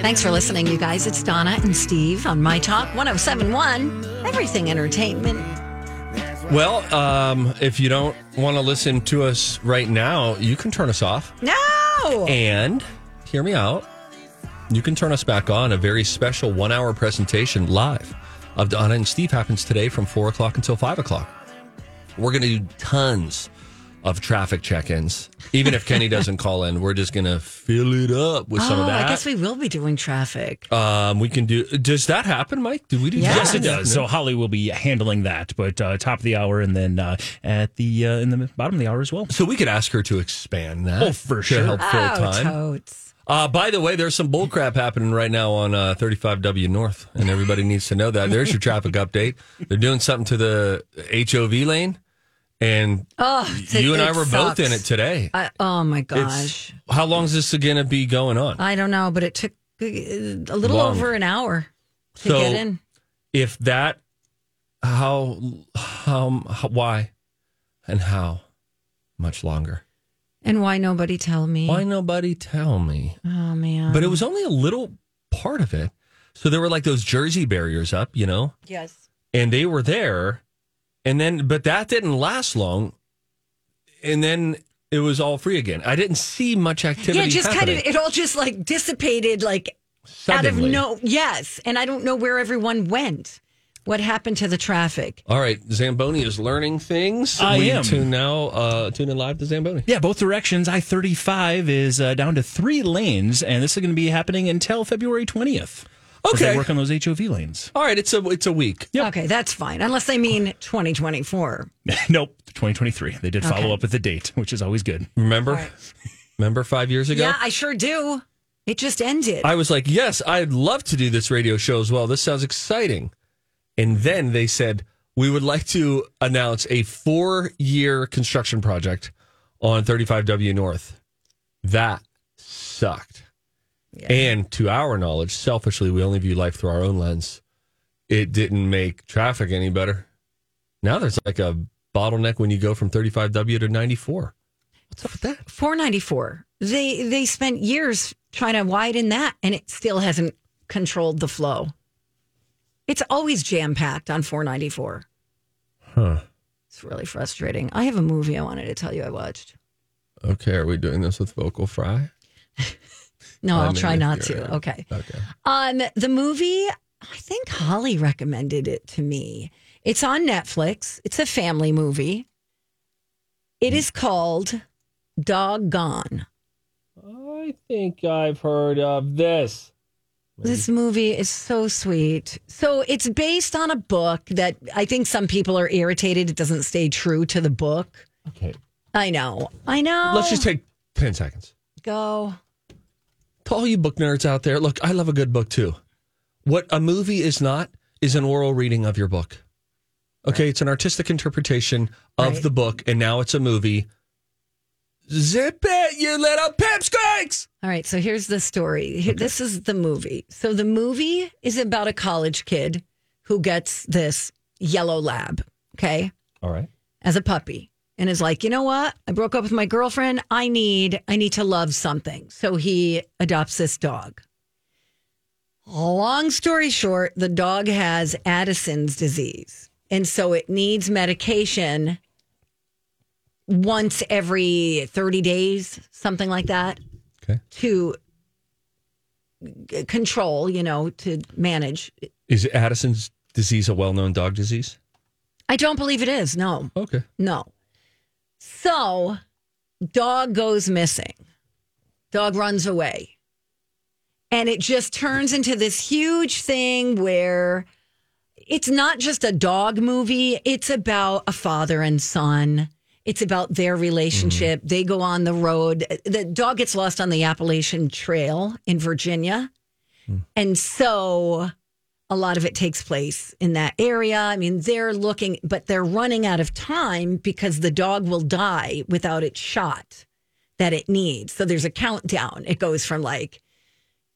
Thanks for listening, you guys. It's Donna and Steve on My Talk 1071, Everything Entertainment. Well, um, if you don't want to listen to us right now, you can turn us off. No! And hear me out. You can turn us back on. A very special one hour presentation live of Donna and Steve happens today from four o'clock until five o'clock. We're going to do tons of traffic check ins. Even if Kenny doesn't call in, we're just going to fill it up with some oh, of that. I guess we will be doing traffic. um, we can do. Does that happen, Mike? Do we do? Yeah. Yes, it does. So Holly will be handling that, but uh, top of the hour and then uh, at the uh, in the bottom of the hour as well. So we could ask her to expand that. Oh, for to sure. help fill oh, time. totes. Uh, by the way, there's some bullcrap happening right now on uh, 35W North, and everybody needs to know that. There's your traffic update. They're doing something to the HOV lane, and Oh, you and I were both in it today. I, oh, my It's, gosh. how long is this going to be going on? I don't know, but it took uh, a little Long. over an hour to So- get in. If that, how, how, how, why, and how much longer? And why nobody tell me? Why nobody tell me? Oh, man. But it was only a little part of it. So there were like those Jersey barriers up, you know? Yes. and they were there and then but that didn't last long and then it was all free again i didn't see much activity Yeah, just kind of, it all just like dissipated, like out of no, yes. And I don't know where everyone went. What happened to the traffic? all right zamboni is learning things I we am. tune now uh tune in live to zamboni Yeah, both directions. I thirty five is uh, down to three lanes, and this is going to be happening until February twentieth. Okay. they work on those HOV lanes. all right it's a it's a week Okay, that's fine. Unless they mean 2024. nope, twenty twenty three. They did follow Okay. up with the date, which is always good. remember remember five years ago Yeah, I sure do. It just ended. I was like, yes, I'd love to do this radio show as well. This sounds exciting. And then they said, we would like to announce a four year construction project on 35W North. That sucked. And to our knowledge, selfishly, we only view life through our own lens. It didn't make traffic any better. Now there's like a bottleneck when you go from 35W to 94. What's up with that? 494. They they spent years trying to widen that and it still hasn't controlled the flow. It's always jam packed on 494. Huh. It's really frustrating. I have a movie I wanted to tell you I watched. Okay, are we doing this with vocal fry? No, I I'll try not to. Okay. Okay. Um, the movie, I think Holly recommended it to me. It's on Netflix. It's a family movie. It is called Dog Gone. I think I've heard of this. This movie is so sweet. So it's based on a book that I think some people are irritated. It doesn't stay true to the book. Okay. I know. I know. Let's just take 10 seconds. go. To all you book nerds out there, look, I love a good book too. What a movie is not is an oral reading of your book. Okay, it's an artistic interpretation of Right. the book, and now it's a movie. Zip it, you little pipsqueaks! All right, so here's the story. Here- This is the movie. So the movie is about a college kid who gets this yellow lab, okay, All right. as a puppy and is like, "You know what? I broke up with my girlfriend. I need I need to love something." So he adopts this dog. Long story short, the dog has Addison's disease. And so it needs medication once every 30 days, something like that Okay. to control, you know, to manage. Is Addison's disease a well-known dog disease? I don't believe it is. No, Okay. no. So, dog goes missing. Dog runs away. And it just turns into this huge thing where it's not just a dog movie, it's about a father and son. It's about their relationship. Mm-hmm. They go on the road. The dog gets lost on the Appalachian Trail in Virginia. Hmm. And so a lot of it takes place in that area. I mean, they're looking, but they're running out of time because the dog will die without its shot that it needs. So there's a countdown. It goes from like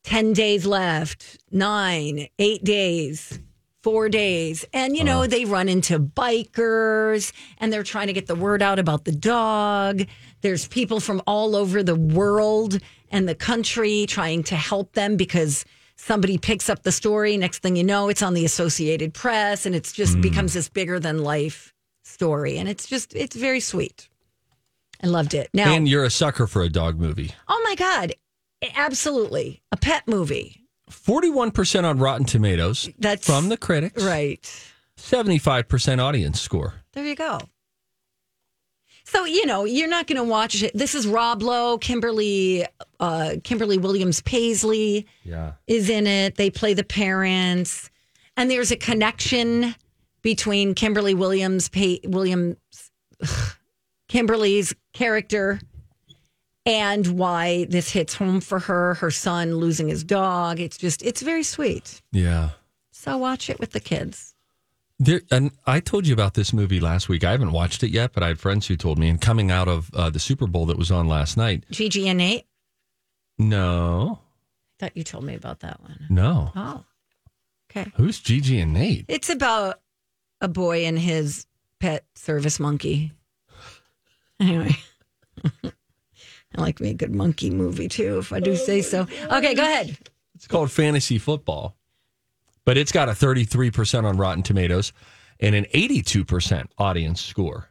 10 days left, nine, eight days, four days. And, you know, they run into bikers and they're trying to get the word out about the dog. There's people from all over the world and the country trying to help them because somebody picks up the story. Next thing you know, it's on the Associated Press and it's just mm. becomes this bigger than life story. And it's just, it's very sweet. I loved it. Now, And you're a sucker for a dog movie. oh my God, absolutely. A pet movie. 41% on Rotten Tomatoes That's from the critics. Right. 75% audience score. There you go. So you know you're not going to watch it. This is Rob Lowe, Kimberly, uh, Kimberly Williams Paisley Yeah. is in it. They play the parents, and there's a connection between Kimberly Williams, pa- Williams, Kimberly's character, and why this hits home for her. Her son losing his dog. It's just it's very sweet. Yeah. So watch it with the kids. There, and I told you about this movie last week. I haven't watched it yet, but I had friends who told me. And coming out of uh, the Super Bowl that was on last night, Gigi and Nate. no, I Thought you told me about that one. no. Oh, okay. Who's Gigi and Nate? It's about a boy and his pet service monkey. Anyway, I like me a good monkey movie too, if I do say so. Okay, go ahead. It's called Fantasy Football, but it's got a 33% on Rotten Tomatoes and an 82% audience score.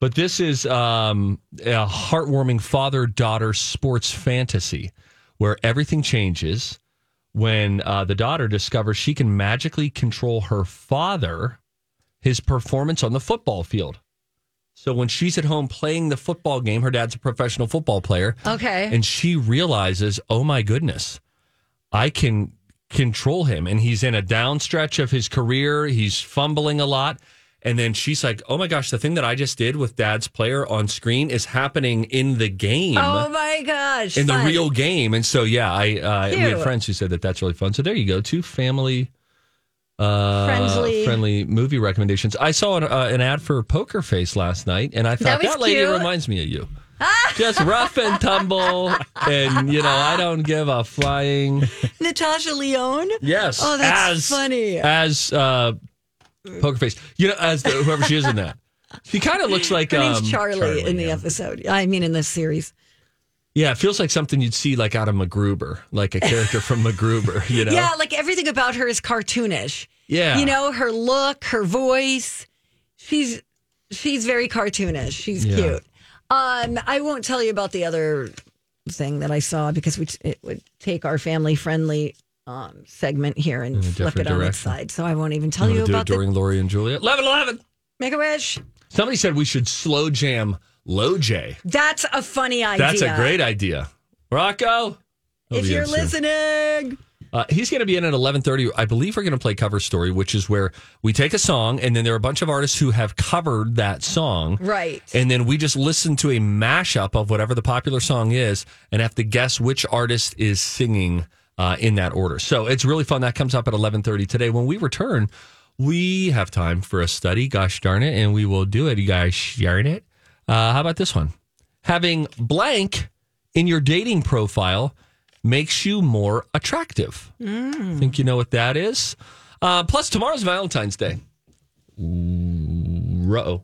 But this is um, a heartwarming father daughter sports fantasy where everything changes when uh, the daughter discovers she can magically control her father, his performance on the football field. So when she's at home playing the football game, her dad's a professional football player. Okay. And she realizes, oh my goodness, I can control him. And he's in a down stretch of his career. He's fumbling a lot. And then she's like, oh my gosh, the thing that I just did with dad's player on screen is happening in the game. oh my gosh. in the fun. real game. And so, yeah, I uh, we had friends who said that that's really fun. So there you go, two family uh, Friendly. friendly movie recommendations. I saw an, uh, an ad for Poker Face last night, and I thought That that, lady cute. reminds me of you. Just rough and tumble, and you know I don't give a flying. Natasha Lyonne. Yes, Oh, that's as, funny. As uh, Poker Face, you know, as the, whoever she is in that, she kind of looks like Her name's um, Charlie, in the yeah. episode. I mean, in this series. Yeah, it feels like something you'd see like out of MacGruber, like a character from MacGruber. You know, Yeah, like everything about her is cartoonish. Yeah. You know, her look, her voice. She's she's very cartoonish. She's Yeah. cute. Um, I won't tell you about the other thing that I saw because we it would take our family friendly um, segment here and flip it on its side. So I won't even tell you do about it during Lori and Julia. Eleven eleven. the Make a Wish. Somebody said we should slow jam Low J. That's a funny idea. That's a great idea. Rocco. If you're listening. Uh, he's going to be in at 11.30 i believe we're going to play cover story which is where we take a song and then there are a bunch of artists who have covered that song. Right. and then we just listen to a mashup of whatever the popular song is and have to guess which artist is singing uh, in that order. So it's really fun. That comes up at 11.30 today. When we return we have time for a study. Gosh darn it. And we will do it. You guys darn it? Uh, how about this one? Having blank in your dating profile makes you more attractive I think you know what that is uh, plus tomorrow's valentine's day Ruh-oh.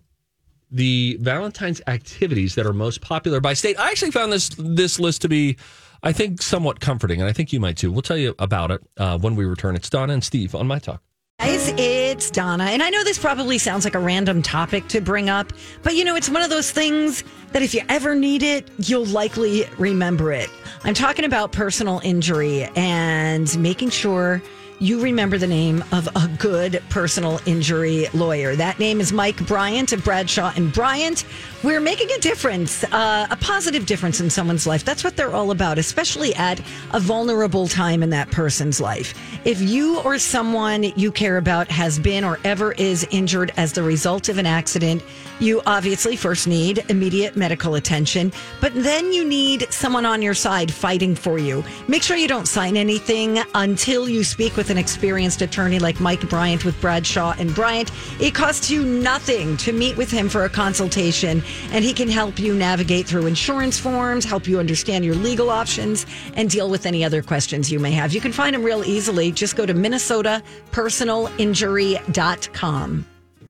The Valentine's activities that are most popular by state. I actually found this this list to be, I think, somewhat comforting, and I think you might too. We'll tell you about it uh, when we return. It's Donna and Steve on My Talk. Guys, it's Donna. And I know this probably sounds like a random topic to bring up, but you know, it's one of those things that if you ever need it, you'll likely remember it. I'm talking about personal injury and making sure you remember the name of a good personal injury lawyer. That name is Mike Bryant of Bradshaw and Bryant. We're making a difference, uh, a positive difference in someone's life. That's what they're all about, especially at a vulnerable time in that person's life. If you or someone you care about has been or ever is injured as the result of an accident, you obviously first need immediate medical attention, but then you need someone on your side fighting for you. Make sure you don't sign anything until you speak with an experienced attorney like Mike Bryant with Bradshaw and Bryant. It costs you nothing to meet with him for a consultation, and he can help you navigate through insurance forms, help you understand your legal options, and deal with any other questions you may have. You can find him real easily. Just go to minnesotapersonalinjury.com.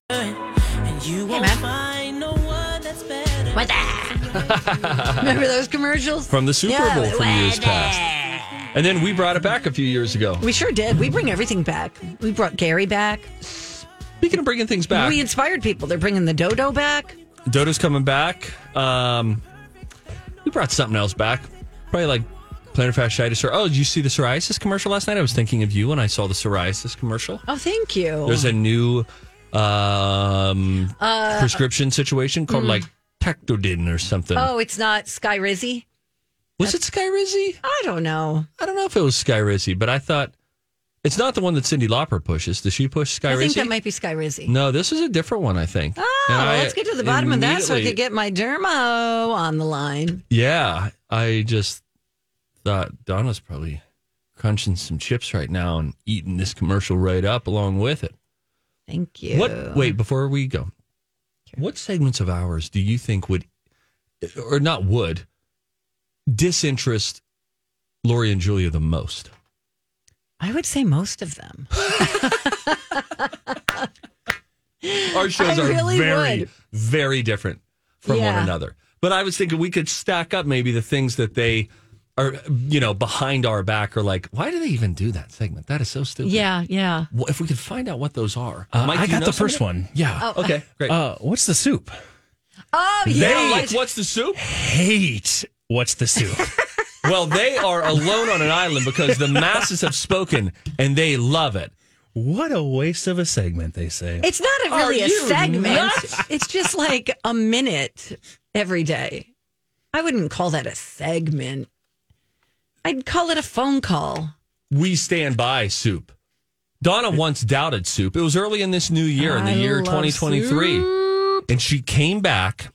Hey, man. What the? Remember those commercials? From the Super Yeah, Bowl from years past. And then we brought it back a few years ago. We sure did. We bring everything back. We brought Gary back. Speaking of bringing things back, We inspired people. They're bringing the dodo back. Dodo's coming back. Um, we brought something else back. Probably like plantar fasciitis. Or oh, did you see the psoriasis commercial last night? I was thinking of you when I saw the psoriasis commercial. Oh, thank you. There's a new um, prescription situation called like Tectodin or something. oh, it's not Sky Rizzy? was it Skyrizi? I don't know. I don't know if it was Skyrizi, but I thought it's not the one that Cyndi Lauper pushes. Does she push Skyrizi? I think that might be Skyrizi. no, this is a different one. I think. Oh, I let's get to the bottom of that so I could get my dermo on the line. Yeah, I just thought Donna's probably crunching some chips right now and eating this commercial right up along with it. Thank you. What? Wait, before we go, what segments of ours do you think would, or not would, disinterest Lori and Julia the most? I would say most of them. Our shows I are really very, would. very different from Yeah. one another. But I was thinking we could stack up maybe the things that they are, you know, behind our back are like, why do they even do that segment? That is so stupid. Yeah, yeah. Well, if we could find out what those are. Uh, Mike, I do you got know the first them? one. Yeah. Okay, great. Uh, what's the soup? Oh, they yeah. like what's the soup? Hate what's the soup? Well, they are alone on an island because the masses have spoken and they love it. what a waste of a segment, they say. It's not a, Are really a segment. nuts? It's just like a minute every day. I wouldn't call that a segment. I'd call it a phone call. We stand by soup. Donna once doubted soup. It was early in this new year, in the I year love 2023. And she came back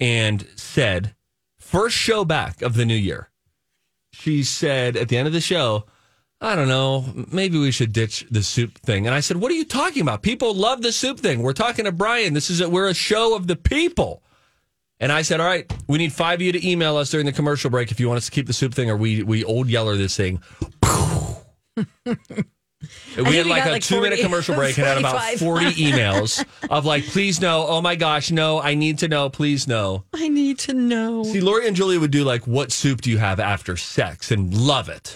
and said, first show back of the new year, she said at the end of the show, I don't know, maybe we should ditch the soup thing. And I said, What are you talking about? People love the soup thing. We're talking to Brian. This is a, we're a show of the people. And I said, All right, we need five of you to email us during the commercial break if you want us to keep the soup thing or we we old yeller this thing. We had like a like two minute commercial break and had about 40 emails of like, please no. Oh my gosh, no. I need to know. Please no. I need to know. See, Lori and Julia would do like, what soup do you have after sex? And love it.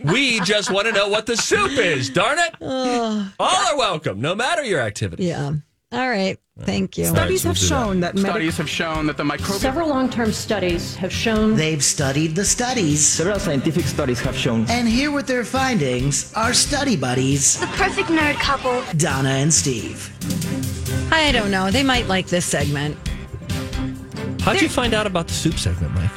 we just want to know what the soup is. Darn it. All are welcome, no matter your activity. Yeah. All right. Thank you. Studies we'll have do that. shown that medic- Studies have shown that the microbial several long-term studies have shown They've studied the studies. Several scientific studies have shown And here with their findings are study buddies, The perfect nerd couple. Donna and Steve. I don't know. They might like this segment. How'd you find out about the soup segment, Mike?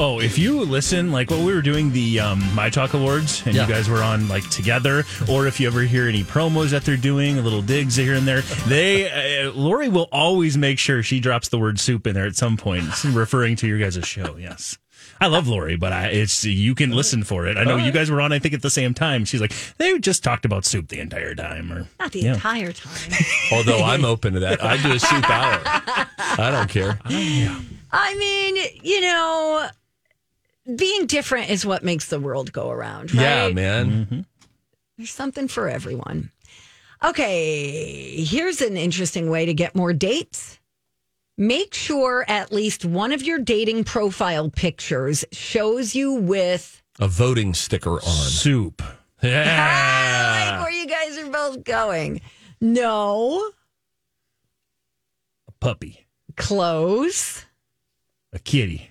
Oh, if you listen, like what we were doing the um, My Talk Awards, and Yeah. you guys were on like together, or if you ever hear any promos that they're doing, a little digs here and there, they uh, Lori will always make sure she drops the word soup in there at some point, referring to your guys' show. Yes. I love Lori, but I, it's you can listen for it. I know you guys were on, I think, at the same time. She's like, they just talked about soup the entire time, or Not the Yeah. entire time. Although I'm open to that. I do a soup hour. I don't care. I mean, you know, being different is what makes the world go around, right? Yeah, man. Mm-hmm. There's something for everyone. Okay, here's an interesting way to get more dates. Make sure at least one of your dating profile pictures shows you with A voting sticker on. soup. Ah, I like where you guys are both going. No. A puppy, Close. a kitty.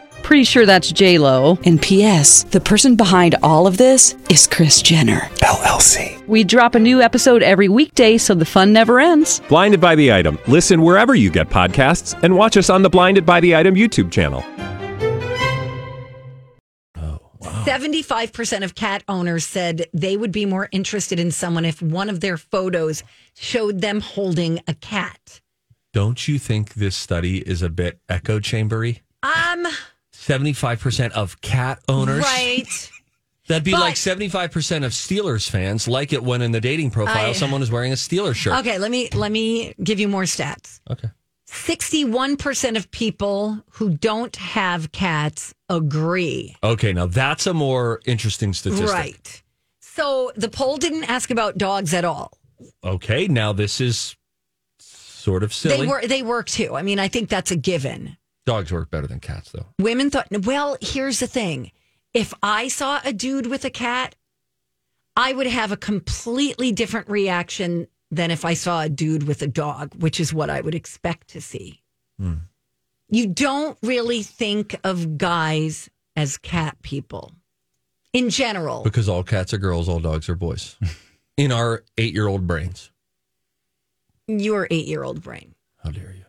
Pretty sure that's J Lo. And P.S. The person behind all of this is Kris Jenner LLC. We drop a new episode every weekday, so the fun never ends. Blinded by the item. Listen wherever you get podcasts, and watch us on the Blinded by the Item YouTube channel. 75% of cat owners said they would be more interested in someone if one of their photos showed them holding a cat. Don't you think this study is a bit echo chambery? Um, 75% of cat owners. right. That'd be But- like 75% of Steelers fans like it when in the dating profile I- someone is wearing a Steelers shirt. Okay, let me let me give you more stats. Okay. 61% of people who don't have cats agree. Okay, now that's a more interesting statistic. Right. So the poll didn't ask about dogs at all. Okay, now this is sort of silly. They were they work too. I mean, I think that's a given. Dogs work better than cats, though. Women thought, well, here's the thing. If I saw a dude with a cat, I would have a completely different reaction than if I saw a dude with a dog, which is what I would expect to see. Hmm. You don't really think of guys as cat people in general. Because all cats are girls, all dogs are boys. in our eight year old brains. Your eight year old brain. How dare you?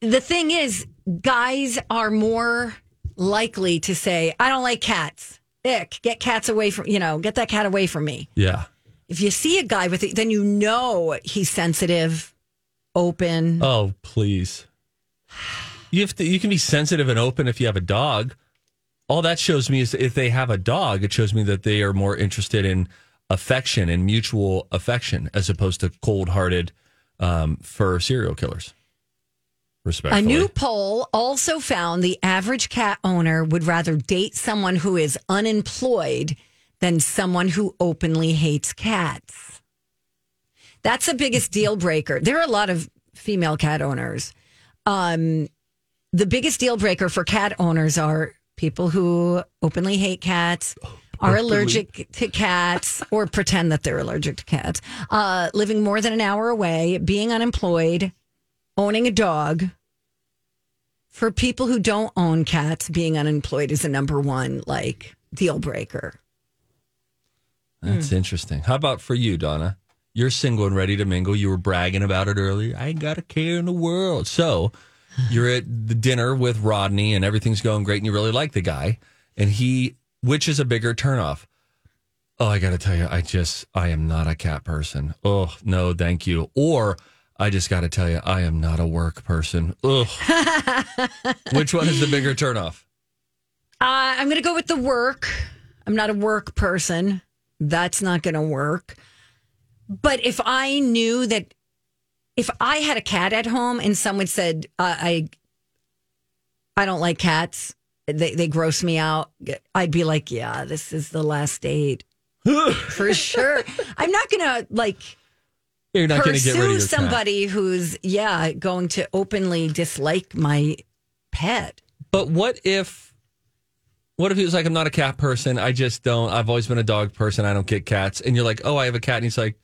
The thing is, guys are more likely to say, I don't like cats. Ick, get cats away from, you know, get that cat away from me. Yeah. If you see a guy with it, then you know he's sensitive, open. Oh, please. You have to. You can be sensitive and open if you have a dog. All that shows me is if they have a dog, it shows me that they are more interested in affection and mutual affection as opposed to cold-hearted um, for serial killers. Respectfully, A new poll also found the average cat owner would rather date someone who is unemployed than someone who openly hates cats. That's the biggest deal breaker. There are a lot of female cat owners. Um, the biggest deal breaker for cat owners are people who openly hate cats, are allergic to cats, or pretend that they're allergic to cats, uh, living more than an hour away, being unemployed, owning a dog. For people who don't own cats, being unemployed is a number one like deal breaker. That's Hmm. interesting. How about for you, Donna? You're single and ready to mingle. You were bragging about it earlier. I ain't got a care in the world. So you're at the dinner with Rodney and everything's going great and you really like the guy. And he, which is a bigger turnoff? Oh, I got to tell you, I just, I am not a cat person. Oh, no, thank you. Or I just got to tell you, I am not a work person. Ugh. which one is the bigger turnoff? Uh, I'm going to go with the work. I'm not a work person. That's not going to work. But if I knew that, if I had a cat at home and someone said, uh, I, I don't like cats, they, they gross me out, I'd be like, yeah, this is the last date. For sure. I'm not going to like You're not going to get rid of pursue your cat. somebody who's, yeah, going to openly dislike my pet. But what if, what if he was like, I'm not a cat person. I just don't. I've always been a dog person. I don't get cats. And you're like, oh, I have a cat. And he's like,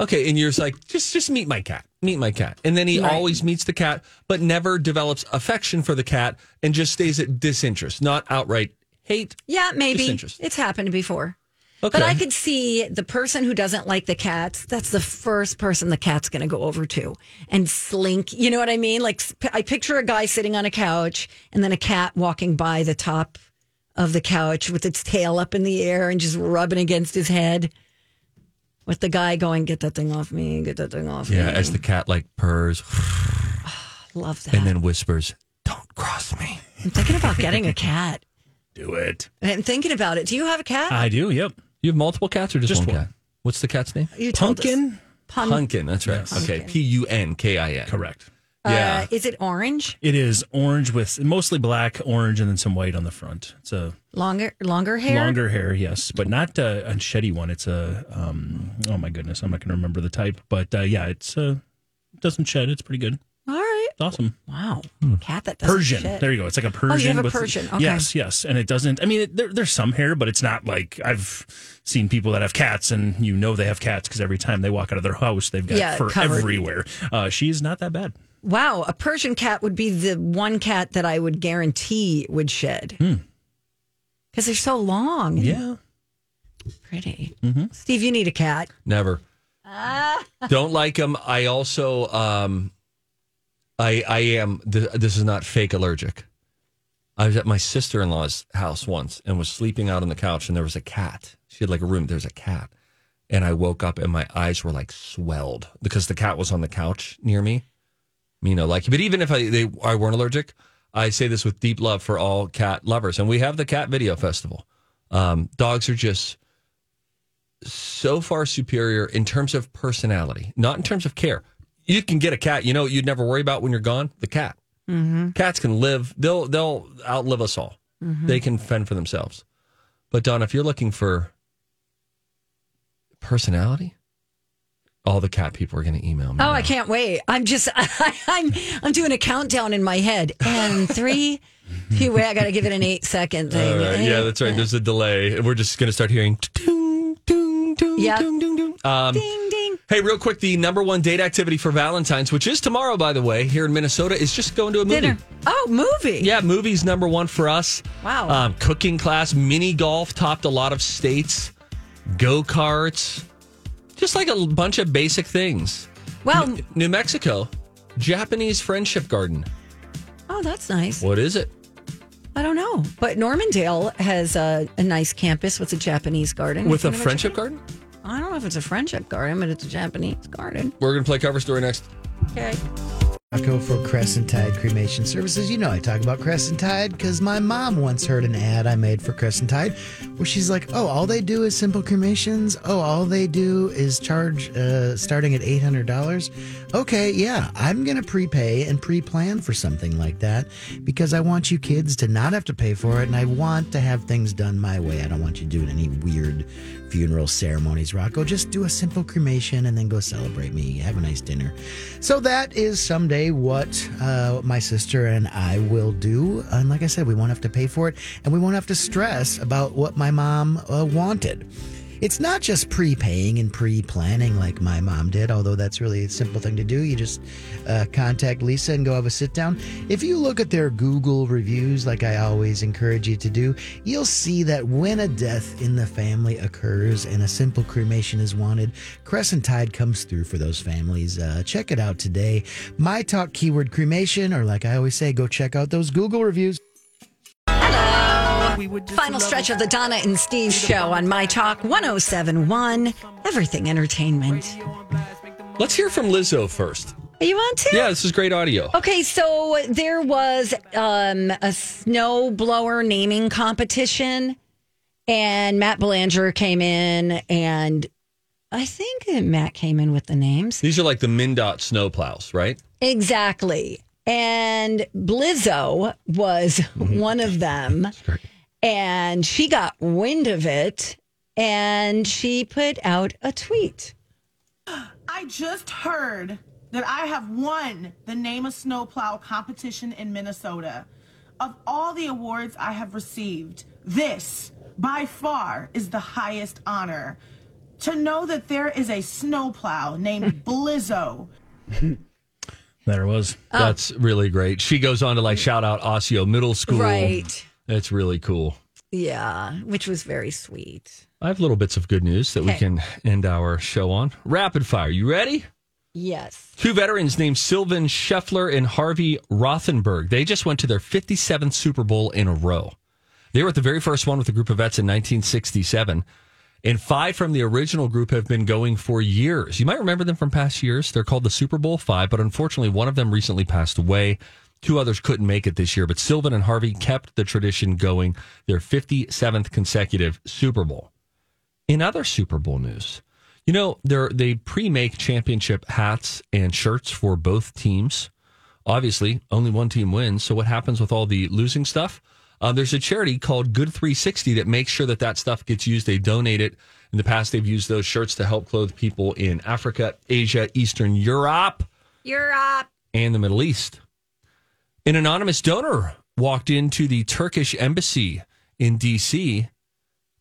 okay. And you're just like, just just meet my cat. Meet my cat. And then he Right. always meets the cat, but never develops affection for the cat and just stays at disinterest, not outright hate. Yeah, maybe. Disinterest. It's happened before. Okay. But I could see the person who doesn't like the cats, that's the first person the cat's going to go over to and slink. You know what I mean? Like, I picture a guy sitting on a couch and then a cat walking by the top of the couch with its tail up in the air and just rubbing against his head. With the guy going, get that thing off me, get that thing off yeah. me. Yeah, as the cat like purrs Love that. and then whispers, don't cross me. I'm thinking about getting a cat. Do it. I'm thinking about it. Do you have a cat? I do. Yep. You have multiple cats or just, Just one, one. cat? What's the cat's name? you told. Pumpkin. Pun- Punkin. That's right. Okay. P U N K I N. Correct. Yeah. Uh, is it orange? It is orange with mostly black, orange, and then some white on the front. It's a Longer longer hair? longer hair, yes, but not uh, a shetty one. It's a um, oh my goodness, I'm not going to remember the type, but uh, yeah, it's uh, doesn't shed. It's pretty good. All right. It's awesome. Wow. Cat that doesn't Persian. shed. There you go. It's like a Persian. Oh, you have a with- Persian. Okay. Yes, yes, and it doesn't. I mean, it, there, there's some hair, but it's not like I've seen people that have cats, and you know they have cats because every time they walk out of their house, they've got Yeah, fur covered. everywhere. Uh, she is not that bad. Wow, a Persian cat would be the one cat that I would guarantee would shed. Because they're so long. Yeah. Pretty. Steve, you need a cat. Never. Don't like them. I also, um, I, I am. Th- this is not fake allergic. I was at my sister in law's house once and was sleeping out on the couch, and there was a cat. She had like a room. There's a cat, and I woke up and my eyes were like swelled because the cat was on the couch near me. You know, like, but even if I they I weren't allergic, I say this with deep love for all cat lovers, and we have the cat video festival. Um, dogs are just so far superior in terms of personality, not in terms of care. You can get a cat, you know, you'd never worry about when you're gone. The cat. Cats can live. They'll they'll outlive us all. They can fend for themselves. But Don, if you're looking for personality, all the cat people are going to email me. Oh, now. I can't wait. I'm just I'm I'm doing a countdown in my head. And three, two, wait, I gotta give it an eight second thing. Right. Yeah, that's right. There's a delay. We're just going to start hearing. Ding, ding, ding, Yeah. ding, ding, ding. Um, ding. Hey, real quick, the number one date activity for Valentine's, which is tomorrow, by the way, here in Minnesota, is just going to a movie. Dinner. Oh, movie. Yeah, movies number one for us. Wow. Um, cooking class, mini golf topped a lot of states, go karts, just like a bunch of basic things. Well, New Mexico, Japanese friendship garden. oh, that's nice. What is it? I don't know, but Normandale has a, a nice campus with a Japanese garden. With a You know what friendship garden? I don't know if it's a friendship garden, but it's a Japanese garden. We're going to play cover story next. Okay. Taco for Crescent Tide Cremation Services. You know I talk about Crescent Tide because my mom once heard an ad I made for Crescent Tide where she's like, "Oh, all they do is simple cremations. Oh, all they do is charge uh, starting at eight hundred dollars. Okay, yeah, I'm gonna prepay and pre-plan for something like that because I want you kids to not have to pay for it, and I want to have things done my way. I don't want you doing any weird funeral ceremonies, Rocco. Just do a simple cremation and then go celebrate me. Have a nice dinner. So that is someday what uh, my sister and I will do. And like I said, we won't have to pay for it and we won't have to stress about what my mom uh, wanted. It's not just prepaying and pre planning like my mom did, although that's really a simple thing to do. You just uh, contact Lisa and go have a sit down. If you look at their Google reviews, like I always encourage you to do, you'll see that when a death in the family occurs and a simple cremation is wanted, Crescent Tide comes through for those families. Uh, check it out today. My Talk keyword cremation, or like I always say, go check out those Google reviews. Final stretch of the Donna and Steve show on My Talk 1071, Everything Entertainment. Let's hear from Lizzo first. You want to? Yeah, this is great audio. Okay, so there was um, a snow blower naming competition, and Matt Belanger came in, and I think Matt came in with the names. These are like the MnDOT snowplows, right? Exactly. And Blizzo was one of them. And she got wind of it and she put out a tweet. I just heard that I have won the Name a Snowplow competition in Minnesota. Of all the awards I have received, this by far is the highest honor. To know that there is a snowplow named Blizzo There it was. Oh. That's really great. She goes on to like shout out Osseo Middle School. Right. That's really cool. Yeah, which was very sweet. I have little bits of good news that we can end our show on. Rapid fire. You ready? Yes. Two veterans named Sylvan Scheffler and Harvey Rothenberg. They just went to their 57th Super Bowl in a row. They were at the very first one with a group of vets in 1967. And five from the original group have been going for years. You might remember them from past years. They're called the Super Bowl Five, but unfortunately, one of them recently passed away. Two others couldn't make it this year, but Sylvan and Harvey kept the tradition going, their 57th consecutive Super Bowl. In other Super Bowl news, you know, they're, they pre make championship hats and shirts for both teams. obviously, only one team wins. So what happens with all the losing stuff? Uh, there's a charity called Good 360 that makes sure that that stuff gets used. They donate it. In the past, they've used those shirts to help clothe people in Africa, Asia, Eastern Europe, Europe. and the Middle East. An anonymous donor walked into the Turkish embassy in DC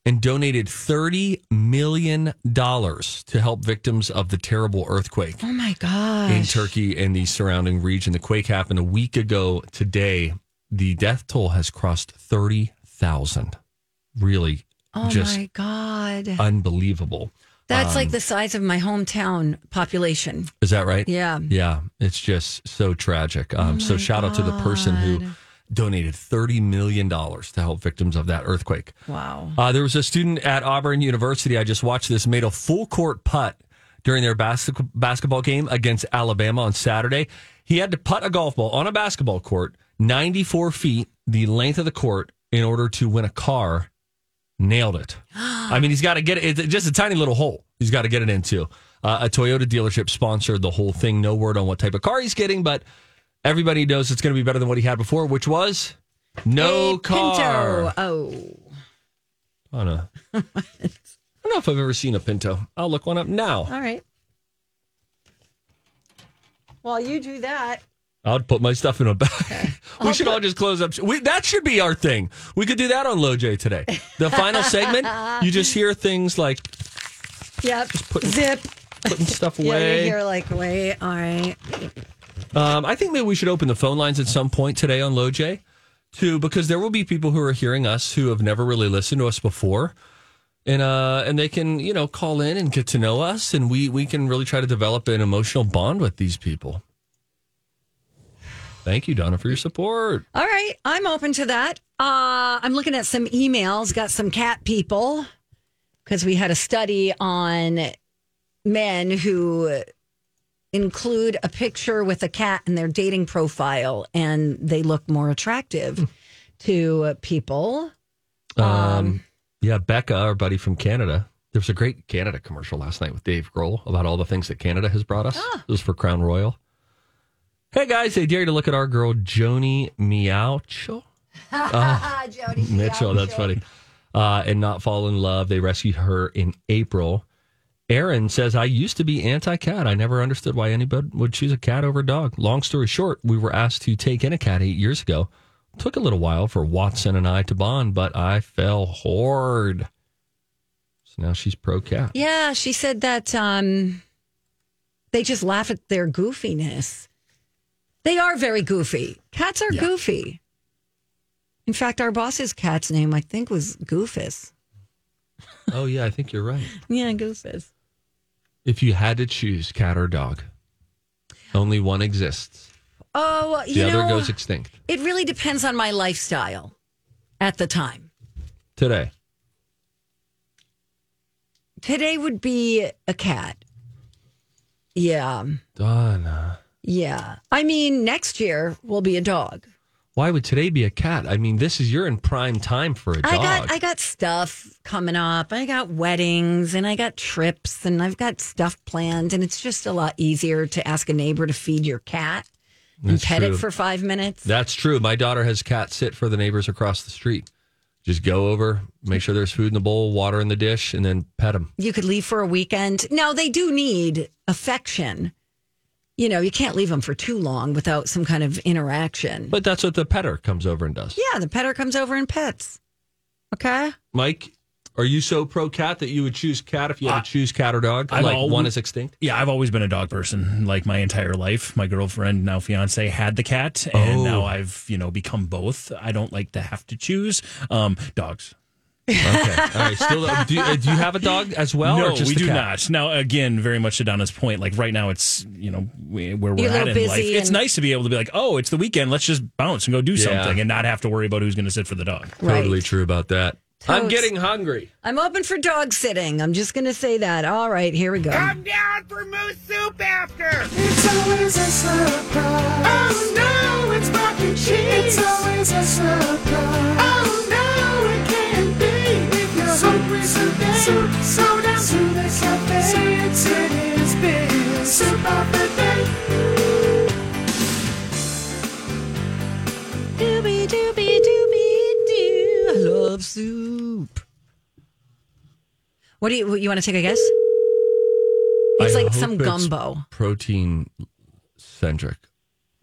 and donated $30 million to help victims of the terrible earthquake Oh my gosh. in Turkey and the surrounding region. The quake happened a week ago today. The death toll has crossed 30,000. Really, Oh just my God. unbelievable. That's Um, like the size of my hometown population. Is that right? Yeah. Oh Yeah. It's just so tragic. Um, so shout out to the person who donated $30 million to help victims of that earthquake. Wow. Uh, there was a student at Auburn University. I just watched this, made a full court putt during their bas- basketball game against Alabama on Saturday. He had to putt a golf ball on a basketball court, 94 feet, the length of the court, in order to win a car. Nailed it. I mean, he's got to get it. It's just a tiny little hole. He's got to get it into. Uh, a Toyota dealership sponsored the whole thing. No word on what type of car he's getting, but everybody knows it's going to be better than what he had before, which was no A car. Pinto. Oh. No. I don't know if I've ever seen a Pinto. I'll look one up now. All right. While you do that, I'll put my stuff in a bag. we should all just close up. We, that should be our thing. We could do that on LoJ today. The final segment, you just hear things like yep, putting- zip. putting stuff Yeah, away. you're like, wait, all right. Um, I think maybe we should open the phone lines at some point today on LoJ, too, because there will be people who are hearing us who have never really listened to us before, and uh, and they can you know call in and get to know us, and we we can really try to develop an emotional bond with these people. Thank you, Donna, for your support. All right, I'm open to that. Uh, I'm looking at some emails, got some cat people because we had a study on men who include a picture with a cat in their dating profile and they look more attractive to people. Um, yeah, Becca, our buddy from Canada. There was a great Canada commercial last night with Dave Grohl about all the things that Canada has brought us. It was for Crown Royal. Hey guys, they dare you to look at our girl Joni Meowcho. Joni Mitchell, that's funny. Uh, and not fall in love. They rescued her in April. Aaron says, I used to be anti cat. I never understood why anybody would choose a cat over a dog. Long story short, we were asked to take in a cat eight years ago. Took a little while for Watson and I to bond, but I fell hard. So now she's pro cat. Yeah, she said that um, they just laugh at their goofiness. They are very goofy. Cats are goofy. In fact, our boss's cat's name, I think, was Goofus. Oh, yeah, I think you're right. Yeah, Goofus. If you had to choose cat or dog, only one exists. Oh, The other know, goes extinct it really depends on my lifestyle at the time. today. Today would be a cat. Yeah. Donna. Yeah. I mean, next year will be a dog. Why would today be a cat? I mean, this is you're in prime time for a dog. I got I got stuff coming up. I got weddings and I got trips and I've got stuff planned and it's just a lot easier to ask a neighbor to feed your cat and That's pet true. it for 5 minutes. That's true. My daughter has cat sit for the neighbors across the street. Just go over, make sure there's food in the bowl, water in the dish, and then pet them. You could leave for a weekend. Now they do need affection. You know, you can't leave them for too long without some kind of interaction. But that's what the petter comes over and does. yeah, the petter comes over and pets. Okay? Mike, are you so pro cat that you would choose cat if you had to choose cat or dog? I've like al- one is extinct? Yeah, I've always been a dog person, like my entire life. My girlfriend, now fiance, had the cat, and Oh. now I've you know become both. I don't like to have to choose. Um, dogs. Okay. All right. Still, do, you- uh, do you have a dog as well? no, or just we do cat? not. Now, again, very much to Donna's point. Like right now, it's you know where we're You're at in life. busy It's nice to be able to be like, oh, it's the weekend. Let's just bounce and go do Yeah. something, and not have to worry about who's going to sit for the dog. Totally true about that. I'm getting hungry. I'm open for dog sitting. I'm just going to say that. All right, here we go. Come down for moose soup after. It's always a surprise. Oh no, it's mac and cheese. It's always a surprise. Oh no, it can't Soup, soup, soup, soda, soup, cafe. Soup, it is big. Soup of the day. Doobie doobie doobie doo. I love soup. What do you? You want to take a guess? It's I like some it's gumbo. Protein centric.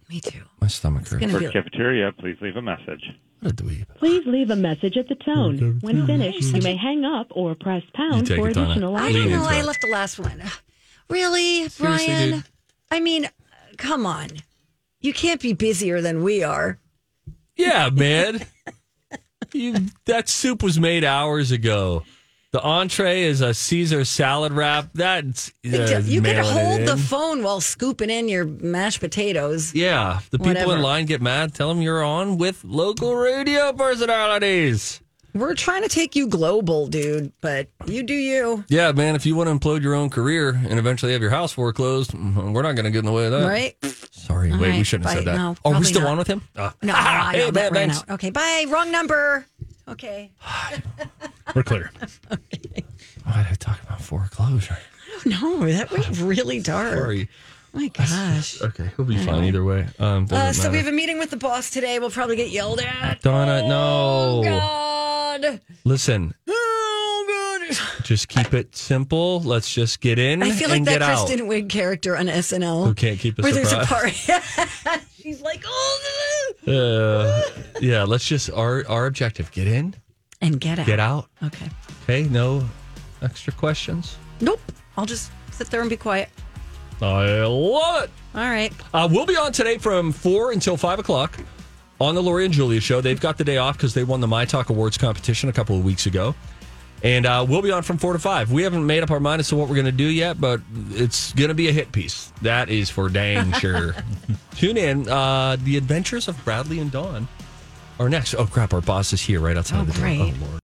Me too. My stomach hurts. For cafeteria, please leave a message. What a dweeb. Please leave a message at the tone. When finished, you may hang up or press pound take for it, Donna. additional I don't know. into I it. left the last one. Really, Seriously, Brian? dude. I mean, come on. You can't be busier than we are. Yeah, man. you, that soup was made hours ago. The entree is a Caesar salad wrap. That's uh, you could hold the phone while scooping in your mashed potatoes. Yeah, the people Whatever. in line get mad. Tell them you're on with local radio personalities. We're trying to take you global, dude, but you do you. Yeah, man. If you want to implode your own career and eventually have your house foreclosed, mm, we're not going to get in the way of that. Right? Sorry. All wait, we shouldn't have said that. No, Are we still not. on with him? Ah. No, I know Hey, that man, ran thanks. out. Okay, bye. Wrong number. Okay. We're clear. Why did I talk about foreclosure? No, that went really dark. Sorry. My gosh. Okay, he'll be fine either way. Um, Uh, so we have a meeting with the boss today. We'll probably get yelled at. Donna, no. Oh, God. Listen, Oh, God. just keep it simple. Let's just get in I feel like that get out. Kristen Wiig character on SNL. Who can't keep a Where there's a surprise. party. She's like, oh, Uh, yeah, let's just our our objective: get in, and get out. get out. Okay. Okay, no extra questions. Nope. I'll just sit there and be quiet. I love it. All right. Uh, we'll be on today from four until five o'clock on the Lori and Julia show. They've got the day off because they won the My Talk Awards competition a couple of weeks ago. And uh, we'll be on from four to five. We haven't made up our mind as to what we're going to do yet, but it's going to be a hit piece. That is for dang sure. Tune in. Uh, the Adventures of Bradley and Dawn are next. Oh, crap. Our boss is here right outside Oh, the door. great. Oh, Lord.